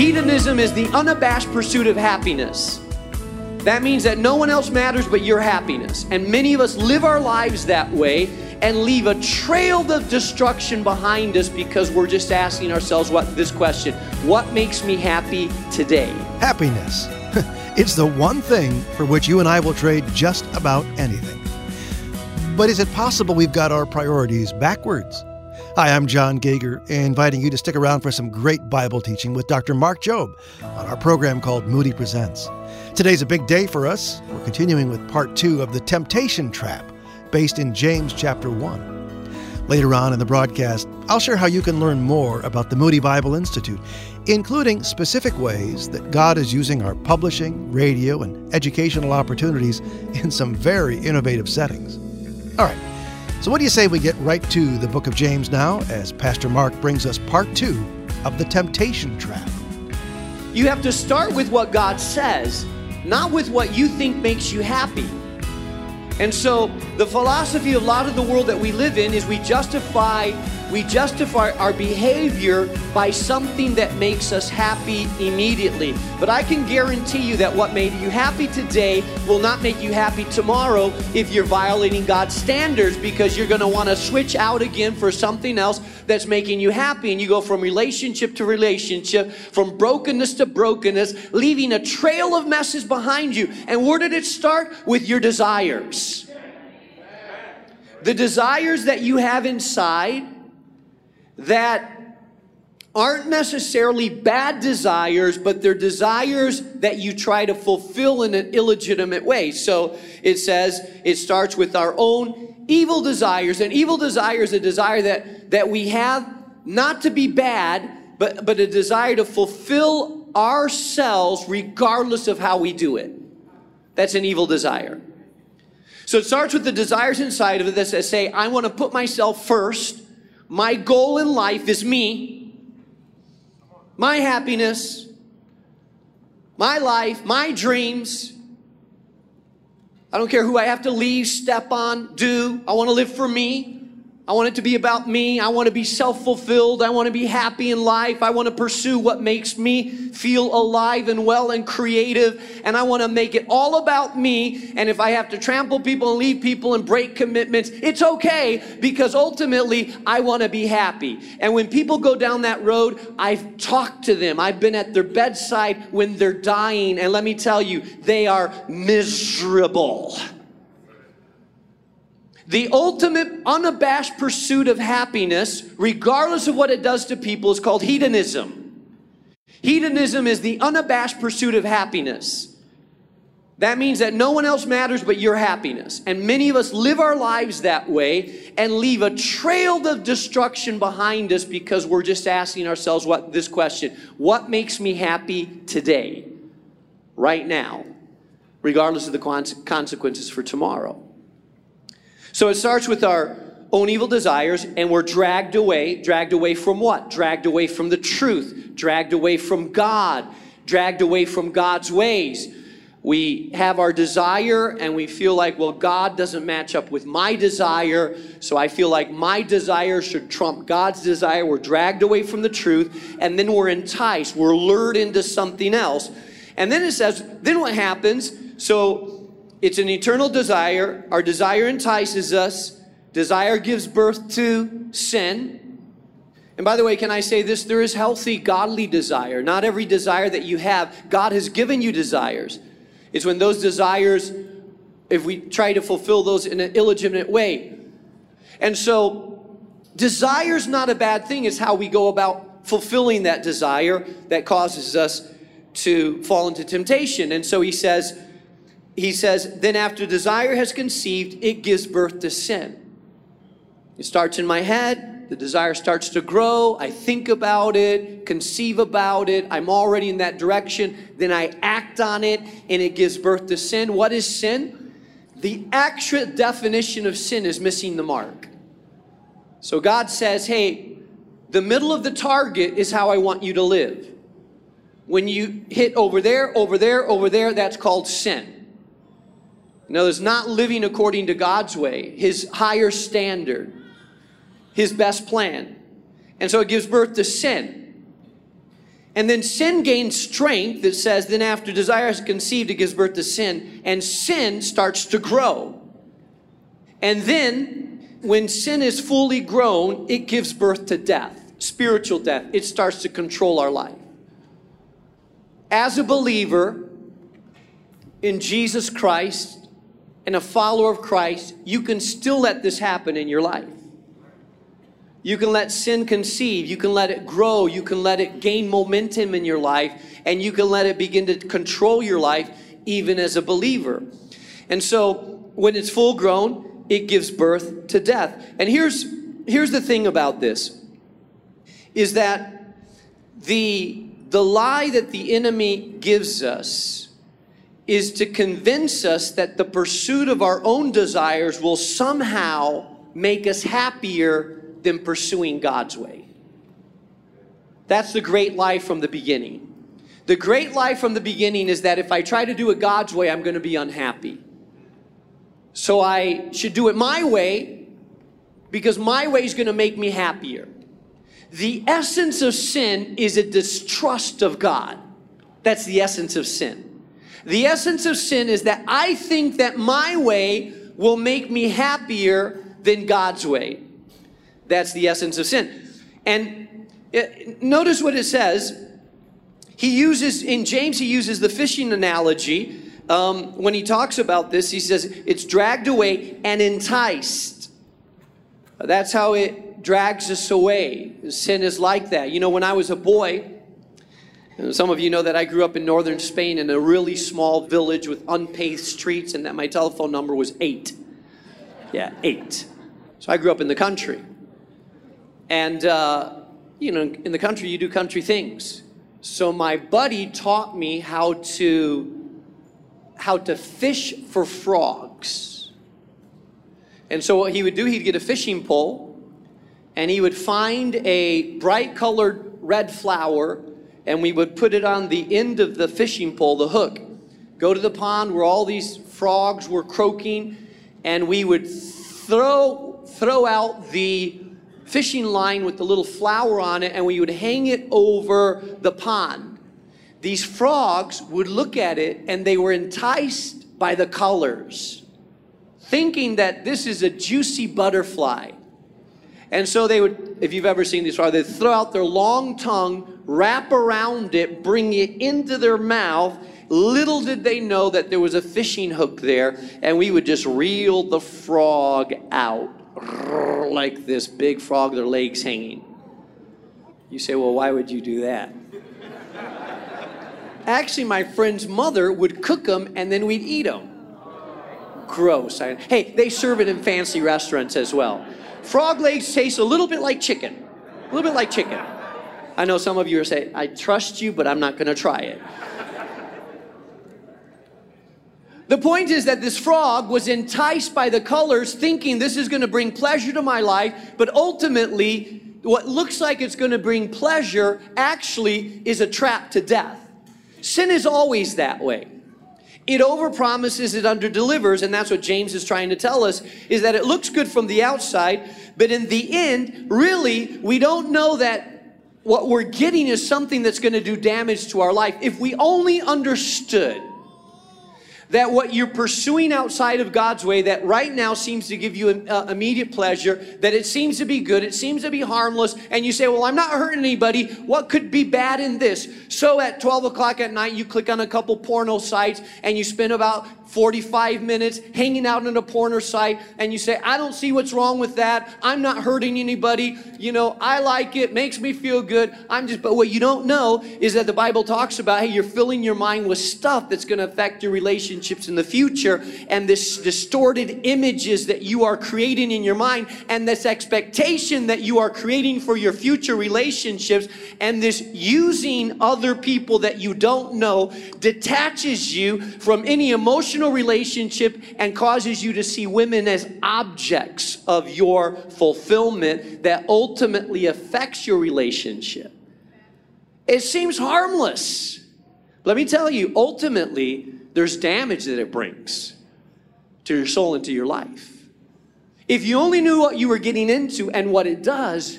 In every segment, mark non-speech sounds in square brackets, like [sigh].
Hedonism is the unabashed pursuit of happiness. That means that no one else matters but your happiness. And many of us live our lives that way and leave a trail of destruction behind us because we're just asking ourselves what this question, what makes me happy today? Happiness. [laughs] it's the one thing for which you and I will trade just about anything. But is it possible we've got our priorities backwards? Hi, I'm John Gager, inviting you to stick around for some great Bible teaching with Dr. Mark Jobe on our program called Moody Presents. Today's a big day for us. We're continuing with part two of The Temptation Trap, based in James chapter 1. Later on in the broadcast, I'll share how you can learn more about the Moody Bible Institute, including specific ways that God is using our publishing, radio, and educational opportunities in some very innovative settings. All right. So, what do you say we get right to the book of James now as Pastor Mark brings us part two of the temptation trap? You have to start with what God says, not with what you think makes you happy. And so, the philosophy of a lot of the world that we live in is we justify we justify our behavior by something that makes us happy immediately. But I can guarantee you that what made you happy today will not make you happy tomorrow if you're violating God's standards because you're going to want to switch out again for something else that's making you happy. And you go from relationship to relationship, from brokenness to brokenness, leaving a trail of messes behind you. And where did it start? With your desires. The desires that you have inside that aren't necessarily bad desires, but they're desires that you try to fulfill in an illegitimate way. So it says it starts with our own evil desires. And evil desire is a desire that, that we have not to be bad, but, but a desire to fulfill ourselves regardless of how we do it. That's an evil desire. So it starts with the desires inside of this that say, I want to put myself first. My goal in life is me, my happiness, my life, my dreams. I don't care who I have to leave, step on, do. I want to live for me. I want it to be about me. I want to be self fulfilled. I want to be happy in life. I want to pursue what makes me feel alive and well and creative. And I want to make it all about me. And if I have to trample people and leave people and break commitments, it's okay because ultimately I want to be happy. And when people go down that road, I've talked to them. I've been at their bedside when they're dying. And let me tell you, they are miserable. The ultimate unabashed pursuit of happiness, regardless of what it does to people, is called hedonism. Hedonism is the unabashed pursuit of happiness. That means that no one else matters but your happiness. And many of us live our lives that way and leave a trail of destruction behind us because we're just asking ourselves what this question, what makes me happy today? Right now, regardless of the consequences for tomorrow. So it starts with our own evil desires, and we're dragged away. Dragged away from what? Dragged away from the truth, dragged away from God, dragged away from God's ways. We have our desire and we feel like, well, God doesn't match up with my desire, so I feel like my desire should trump God's desire. We're dragged away from the truth, and then we're enticed, we're lured into something else. And then it says, then what happens? So it's an eternal desire. Our desire entices us. Desire gives birth to sin. And by the way, can I say this? There is healthy, godly desire. Not every desire that you have, God has given you desires. It's when those desires, if we try to fulfill those in an illegitimate way. And so, desire is not a bad thing. It's how we go about fulfilling that desire that causes us to fall into temptation. And so he says, he says, then after desire has conceived, it gives birth to sin. It starts in my head, the desire starts to grow, I think about it, conceive about it, I'm already in that direction, then I act on it, and it gives birth to sin. What is sin? The actual definition of sin is missing the mark. So God says, hey, the middle of the target is how I want you to live. When you hit over there, over there, over there, that's called sin. In other words, not living according to God's way, His higher standard, His best plan. And so it gives birth to sin. And then sin gains strength. It says, then after desire is conceived, it gives birth to sin. And sin starts to grow. And then, when sin is fully grown, it gives birth to death, spiritual death. It starts to control our life. As a believer in Jesus Christ and a follower of Christ, you can still let this happen in your life. You can let sin conceive. You can let it grow. You can let it gain momentum in your life. And you can let it begin to control your life even as a believer. And so when it's full grown, it gives birth to death. And here's, here's the thing about this is that the, the lie that the enemy gives us is to convince us that the pursuit of our own desires will somehow make us happier than pursuing God's way. That's the great lie from the beginning. The great lie from the beginning is that if I try to do it God's way, I'm going to be unhappy. So I should do it my way because my way is going to make me happier. The essence of sin is a distrust of God. That's the essence of sin. The essence of sin is that I think that my way will make me happier than God's way. That's the essence of sin. And it, notice what it says. He uses, in James, he uses the fishing analogy. Um, when he talks about this, he says, it's dragged away and enticed. That's how it drags us away. Sin is like that. You know, when I was a boy, some of you know that I grew up in northern Spain in a really small village with unpaved streets, and that my telephone number was eight. Yeah, eight. So I grew up in the country. And, uh, you know, in the country, you do country things. So my buddy taught me how to how to fish for frogs. And so what he would do, he'd get a fishing pole and he would find a bright colored red flower and we would put it on the end of the fishing pole, the hook. Go to the pond where all these frogs were croaking and we would throw throw out the fishing line with the little flower on it and we would hang it over the pond. These frogs would look at it and they were enticed by the colors, thinking that this is a juicy butterfly. And so they would, if you've ever seen these frogs, they'd throw out their long tongue, wrap around it, bring it into their mouth. Little did they know that there was a fishing hook there, and we would just reel the frog out [laughs] like this big frog, their legs hanging. You say, well, why would you do that? Actually, my friend's mother would cook them and then we'd eat them. Gross. Hey, they serve it in fancy restaurants as well. Frog legs taste a little bit like chicken. A little bit like chicken. I know some of you are saying, I trust you, but I'm not going to try it. The point is that this frog was enticed by the colors, thinking this is going to bring pleasure to my life, but ultimately, what looks like it's going to bring pleasure actually is a trap to death. Sin is always that way. It overpromises, it underdelivers, and that's what James is trying to tell us is that it looks good from the outside, but in the end, really, we don't know that what we're getting is something that's going to do damage to our life. If we only understood that what you're pursuing outside of God's way that right now seems to give you uh, immediate pleasure, that it seems to be good, it seems to be harmless, and you say, Well, I'm not hurting anybody. What could be bad in this? So at 12 o'clock at night, you click on a couple porno sites and you spend about 45 minutes hanging out in a porno site and you say, I don't see what's wrong with that. I'm not hurting anybody. You know, I like it, makes me feel good. I'm just, but what you don't know is that the Bible talks about, hey, you're filling your mind with stuff that's going to affect your relationships in the future and this distorted images that you are creating in your mind and this expectation that you are creating for your future relationships and this using other people that you don't know detaches you from any emotional relationship and causes you to see women as objects of your fulfillment that ultimately affects your relationship. It seems harmless. Let me tell you, ultimately, there's damage that it brings to your soul and to your life. If you only knew what you were getting into and what it does,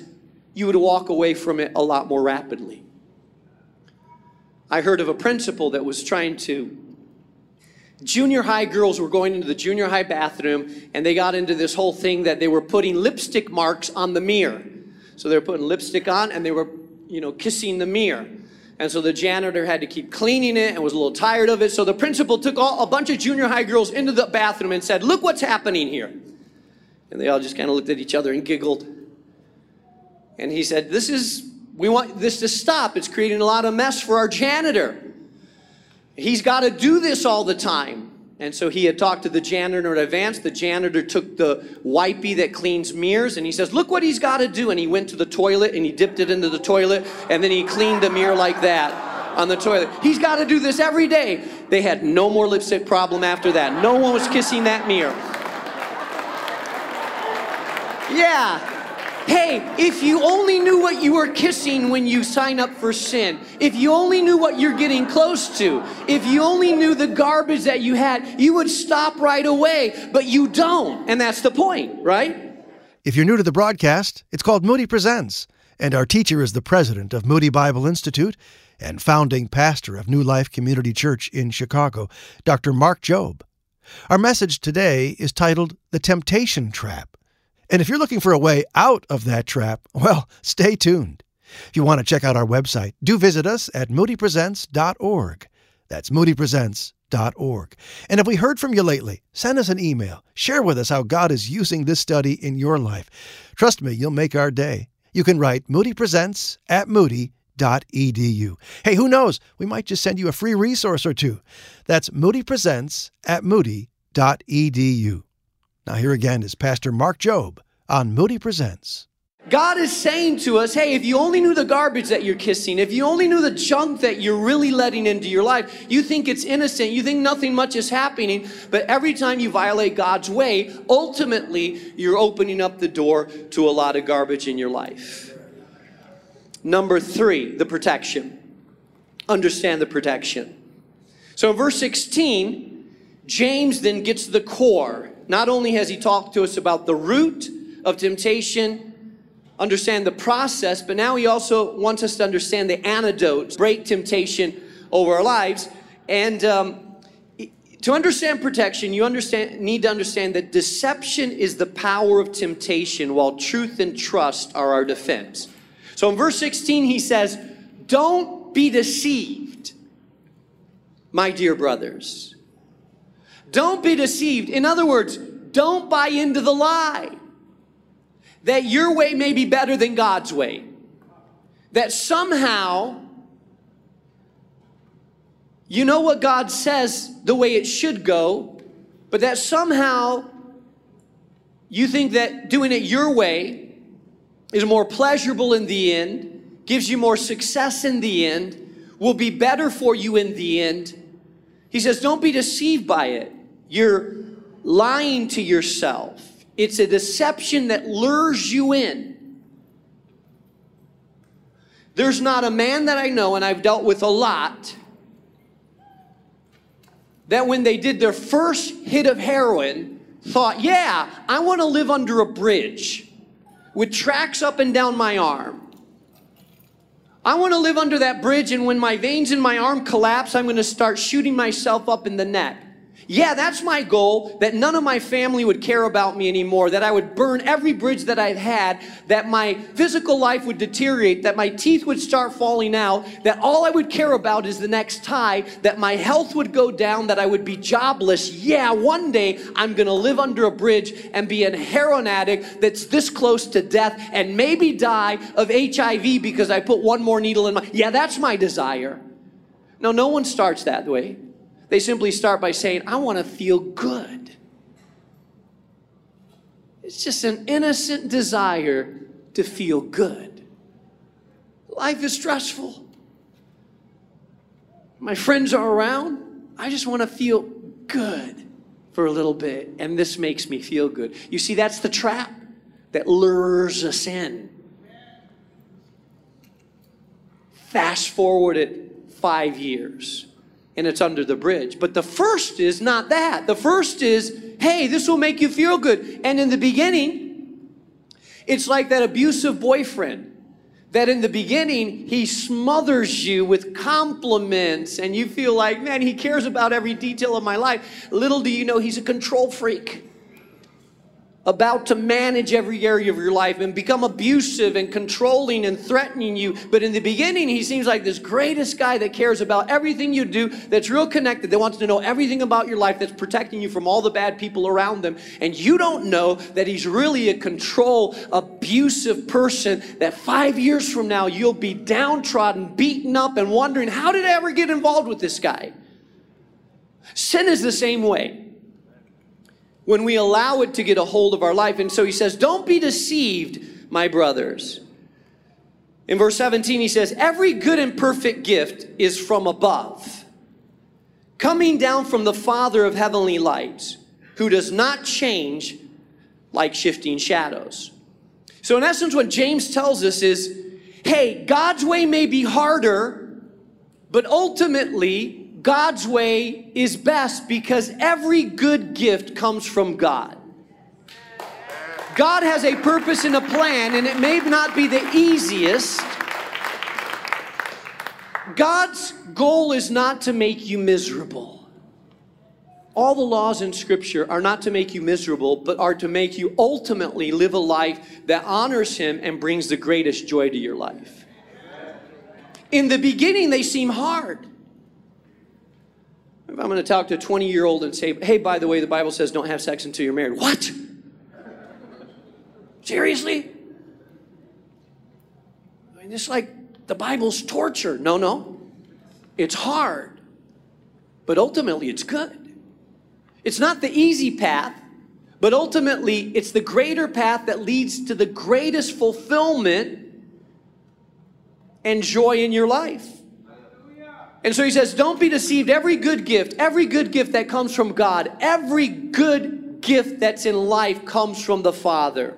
you would walk away from it a lot more rapidly. I heard of a principal that was trying to junior high girls were going into the junior high bathroom and they got into this whole thing that they were putting lipstick marks on the mirror. So they were putting lipstick on and they were, you know, kissing the mirror. And so the janitor had to keep cleaning it and was a little tired of it. So the principal took all, a bunch of junior high girls into the bathroom and said, Look what's happening here. And they all just kind of looked at each other and giggled. And he said, This is, we want this to stop. It's creating a lot of mess for our janitor. He's got to do this all the time. And so he had talked to the janitor in advance. The janitor took the wipey that cleans mirrors and he says, Look what he's got to do. And he went to the toilet and he dipped it into the toilet and then he cleaned the mirror like that on the toilet. He's got to do this every day. They had no more lipstick problem after that. No one was kissing that mirror. Yeah, Hey, if you only knew what you were kissing when you sign up for sin, if you only knew what you're getting close to, if you only knew the garbage that you had, you would stop right away, but you don't. And that's the point, right? If you're new to the broadcast, it's called Moody Presents, and our teacher is the president of Moody Bible Institute and founding pastor of New Life Community Church in Chicago, Dr. Mark Jobe. Our message today is titled The Temptation Trap. And if you're looking for a way out of that trap, well, [laughs] stay tuned. If you want to check out our website, do visit us at moodypresents.org. That's moodypresents.org. And if we heard from you lately, send us an email. Share with us how God is using this study in your life. Trust me, you'll make our day. You can write Moody Presents at moody.edu. Hey, who knows? We might just send you a free resource or two. That's Moody at moody.edu. Now, here again is Pastor Mark Jobe on Moody Presents. God is saying to us, hey, if you only knew the garbage that you're kissing, if you only knew the junk that you're really letting into your life, you think it's innocent, you think nothing much is happening, but every time you violate God's way, ultimately you're opening up the door to a lot of garbage in your life. Number three, the protection. Understand the protection. So in verse 16, James then gets the core not only has he talked to us about the root of temptation, understand the process, but now he also wants us to understand the antidote, break temptation over our lives. And um, to understand protection, you understand, need to understand that deception is the power of temptation, while truth and trust are our defense. So in verse 16, he says, Don't be deceived, my dear brothers. Don't be deceived. In other words, don't buy into the lie that your way may be better than God's way. That somehow you know what God says the way it should go, but that somehow you think that doing it your way is more pleasurable in the end, gives you more success in the end, will be better for you in the end. He says, don't be deceived by it. You're lying to yourself. It's a deception that lures you in. There's not a man that I know, and I've dealt with a lot, that when they did their first hit of heroin, thought, yeah, I want to live under a bridge with tracks up and down my arm. I want to live under that bridge, and when my veins in my arm collapse, I'm going to start shooting myself up in the neck. Yeah, that's my goal, that none of my family would care about me anymore, that I would burn every bridge that I've had, that my physical life would deteriorate, that my teeth would start falling out, that all I would care about is the next tie, that my health would go down, that I would be jobless. Yeah, one day I'm gonna live under a bridge and be a heroin addict that's this close to death and maybe die of HIV because I put one more needle in my. Yeah, that's my desire. No, no one starts that way. They simply start by saying, I want to feel good. It's just an innocent desire to feel good. Life is stressful. My friends are around. I just want to feel good for a little bit, and this makes me feel good. You see, that's the trap that lures us in. Fast forward it five years and it's under the bridge. But the first is not that. The first is, hey, this will make you feel good. And in the beginning, it's like that abusive boyfriend that in the beginning he smothers you with compliments and you feel like, man, he cares about every detail of my life. Little do you know he's a control freak about to manage every area of your life and become abusive and controlling and threatening you. But in the beginning, he seems like this greatest guy that cares about everything you do, that's real connected, that wants to know everything about your life, that's protecting you from all the bad people around them. And you don't know that he's really a control, abusive person that five years from now you'll be downtrodden, beaten up, and wondering, how did I ever get involved with this guy? Sin is the same way when we allow it to get a hold of our life. And so he says, Don't be deceived, my brothers. In verse 17, he says, Every good and perfect gift is from above, coming down from the Father of heavenly lights, who does not change like shifting shadows. So, in essence, what James tells us is hey, God's way may be harder, but ultimately, God's way is best because every good gift comes from God. God has a purpose and a plan, and it may not be the easiest. God's goal is not to make you miserable. All the laws in Scripture are not to make you miserable, but are to make you ultimately live a life that honors Him and brings the greatest joy to your life. In the beginning, they seem hard. If I'm going to talk to a 20 year old and say, hey, by the way, the Bible says don't have sex until you're married. What? Seriously? I mean, it's like the Bible's torture. No, no. It's hard, but ultimately it's good. It's not the easy path, but ultimately it's the greater path that leads to the greatest fulfillment and joy in your life. And so he says, Don't be deceived. Every good gift, every good gift that comes from God, every good gift that's in life comes from the Father.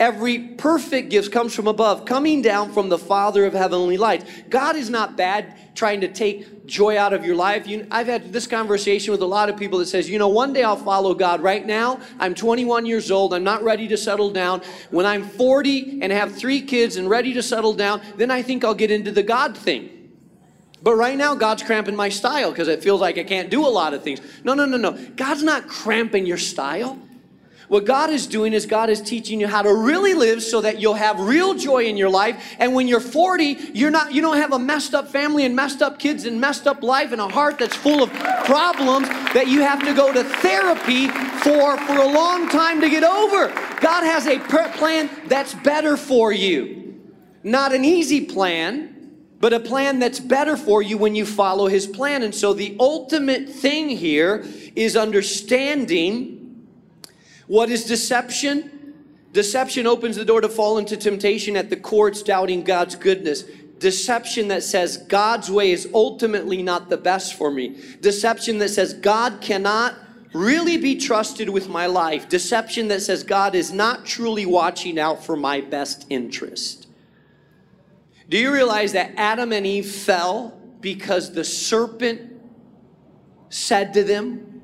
Every perfect gift comes from above, coming down from the Father of heavenly lights. God is not bad trying to take joy out of your life. You, I've had this conversation with a lot of people that says, you know, one day I'll follow God. Right now, I'm 21 years old. I'm not ready to settle down. When I'm 40 and have three kids and ready to settle down, then I think I'll get into the God thing. But right now, God's cramping my style because it feels like I can't do a lot of things. No, no, no, no. God's not cramping your style. What God is doing is God is teaching you how to really live so that you'll have real joy in your life. And when you're 40, you're not you don't have a messed up family and messed up kids and messed up life and a heart that's full of problems that you have to go to therapy for for a long time to get over. God has a plan that's better for you. Not an easy plan, but a plan that's better for you when you follow his plan. And so the ultimate thing here is understanding what is deception. Deception opens the door to fall into temptation. At the core, it's doubting God's goodness. Deception that says God's way is ultimately not the best for me. Deception that says God cannot really be trusted with my life. Deception that says God is not truly watching out for my best interest. Do you realize that Adam and Eve fell because the serpent said to them,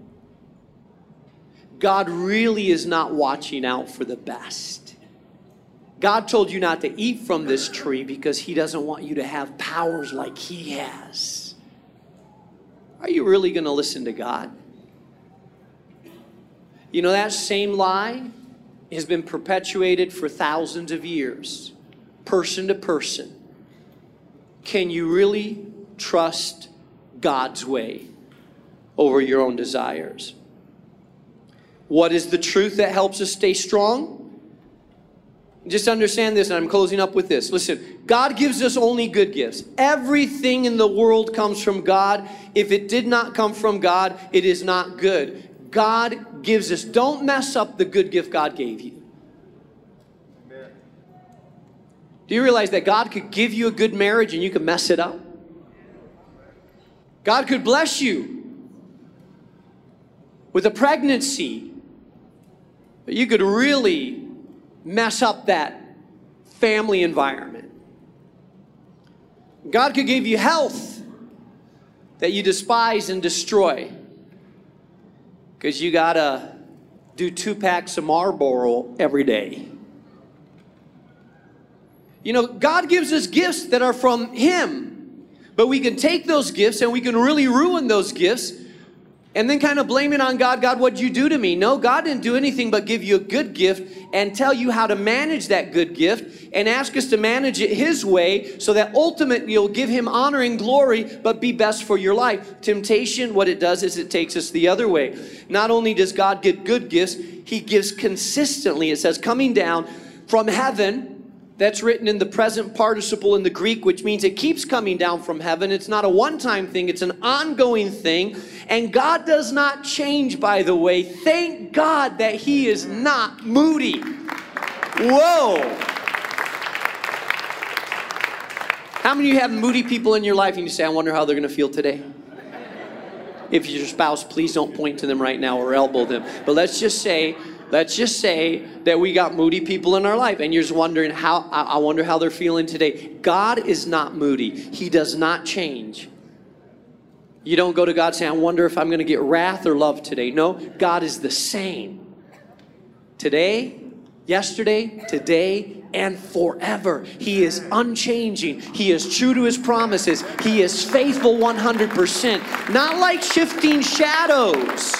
God really is not watching out for the best. God told you not to eat from this tree because He doesn't want you to have powers like He has. Are you really going to listen to God? You know, that same lie has been perpetuated for thousands of years, person to person. Can you really trust God's way over your own desires? What is the truth that helps us stay strong? Just understand this, and I'm closing up with this. Listen, God gives us only good gifts. Everything in the world comes from God. If it did not come from God, it is not good. God gives us. Don't mess up the good gift God gave you. Do you realize that God could give you a good marriage and you could mess it up? God could bless you with a pregnancy, but you could really mess up that family environment. God could give you health that you despise and destroy because you got to do two packs of Marlboro every day. You know, God gives us gifts that are from Him, but we can take those gifts and we can really ruin those gifts and then kind of blame it on God. God, what'd you do to me? No, God didn't do anything but give you a good gift and tell you how to manage that good gift and ask us to manage it His way so that ultimately you'll give Him honor and glory, but be best for your life. Temptation, what it does is it takes us the other way. Not only does God give good gifts, He gives consistently. It says, coming down from heaven that's written in the present participle in the Greek, which means it keeps coming down from heaven. It's not a one time thing, it's an ongoing thing. And God does not change, by the way. Thank God that He is not moody. Whoa. How many of you have moody people in your life and you say, I wonder how they're going to feel today? If your spouse, please don't point to them right now or elbow them. But let's just say Let's just say that we got moody people in our life and you're just wondering how, I wonder how they're feeling today. God is not moody, He does not change. You don't go to God saying, I wonder if I'm going to get wrath or love today. No, God is the same. Today, yesterday, today, and forever. He is unchanging. He is true to his promises. He is faithful 100%. Not like shifting shadows.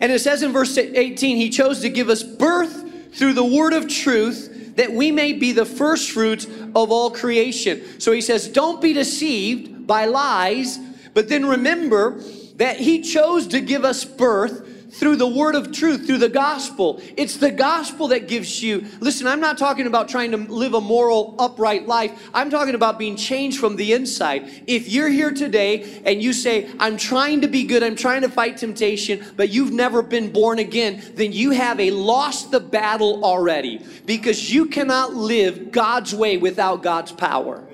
And it says in verse 18, He chose to give us birth through the word of truth that we may be the first fruits of all creation. So he says, Don't be deceived by lies, but then remember that He chose to give us birth through the word of truth, through the gospel. It's the gospel that gives you. Listen, I'm not talking about trying to live a moral, upright life. I'm talking about being changed from the inside. If you're here today and you say, I'm trying to be good, I'm trying to fight temptation, but you've never been born again, then you have a lost the battle already because you cannot live God's way without God's power.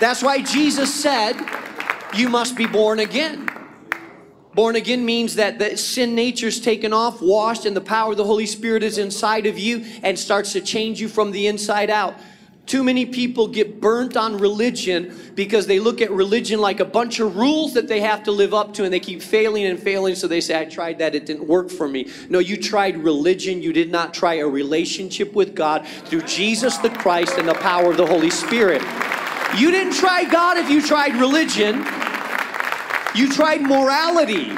That's why Jesus said, You must be born again. Born again means that the sin nature's taken off, washed, and the power of the Holy Spirit is inside of you and starts to change you from the inside out. Too many people get burnt on religion because they look at religion like a bunch of rules that they have to live up to and they keep failing and failing. So they say, I tried that, it didn't work for me. No, you tried religion. You did not try a relationship with God through Jesus the Christ and the power of the Holy Spirit. You didn't try God if you tried religion. You tried morality.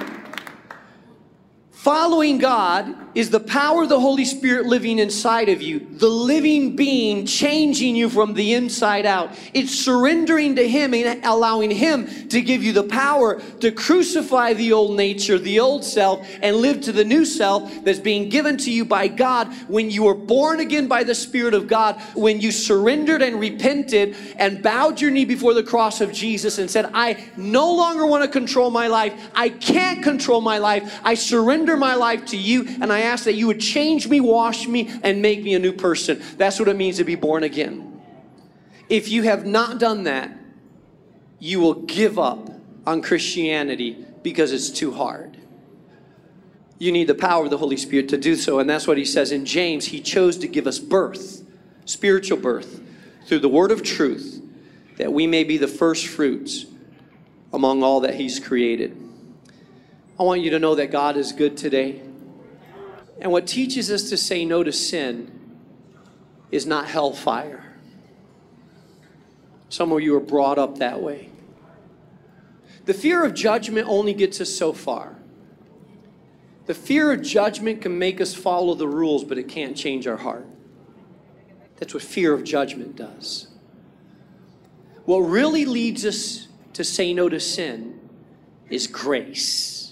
Following God is the power of the Holy Spirit living inside of you, the living being changing you from the inside out. It's surrendering to Him and allowing Him to give you the power to crucify the old nature, the old self, and live to the new self that's being given to you by God when you were born again by the Spirit of God, when you surrendered and repented and bowed your knee before the cross of Jesus and said, I no longer want to control my life. I can't control my life. I surrender my life to you, and I ask that you would change me, wash me, and make me a new person. That's what it means to be born again. If you have not done that, you will give up on Christianity because it's too hard. You need the power of the Holy Spirit to do so, and that's what he says in James. He chose to give us birth, spiritual birth, through the word of truth, that we may be the first fruits among all that he's created. I want you to know that God is good today. And what teaches us to say no to sin is not hellfire. Some of you are brought up that way. The fear of judgment only gets us so far. The fear of judgment can make us follow the rules, but it can't change our heart. That's what fear of judgment does. What really leads us to say no to sin is grace.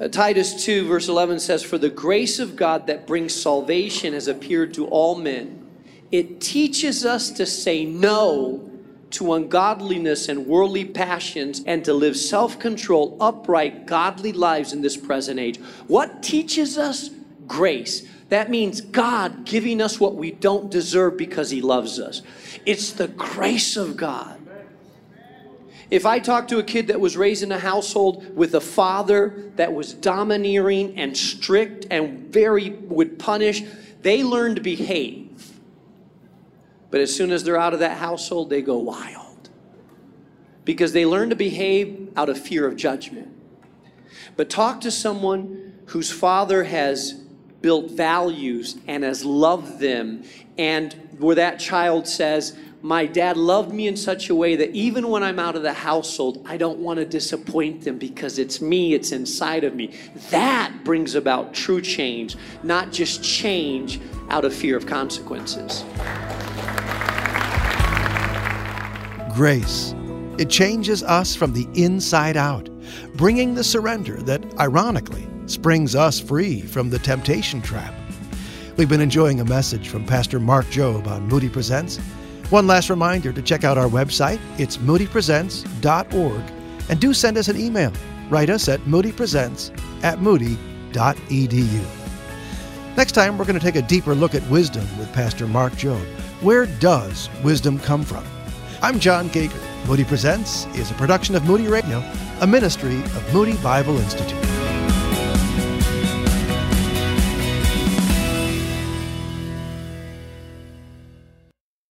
Uh, Titus 2, verse 11 says, For the grace of God that brings salvation has appeared to all men. It teaches us to say no to ungodliness and worldly passions and to live self controlled, upright, godly lives in this present age. What teaches us? Grace. That means God giving us what we don't deserve because He loves us. It's the grace of God. If I talk to a kid that was raised in a household with a father that was domineering and strict and very would punish, they learn to behave. But as soon as they're out of that household, they go wild. Because they learn to behave out of fear of judgment. But talk to someone whose father has built values and has loved them, and where that child says, my dad loved me in such a way that even when I'm out of the household, I don't want to disappoint them because it's me, it's inside of me. That brings about true change, not just change out of fear of consequences. Grace. It changes us from the inside out, bringing the surrender that, ironically, springs us free from the temptation trap. We've been enjoying a message from Pastor Mark Jobe on Moody Presents. One last reminder to check out our website. It's moodypresents.org. And do send us an email. Write us at moodypresents at moody.edu. Next time, we're going to take a deeper look at wisdom with Pastor Mark Jobe. Where does wisdom come from? I'm John Gager. Moody Presents is a production of Moody Radio, a ministry of Moody Bible Institute.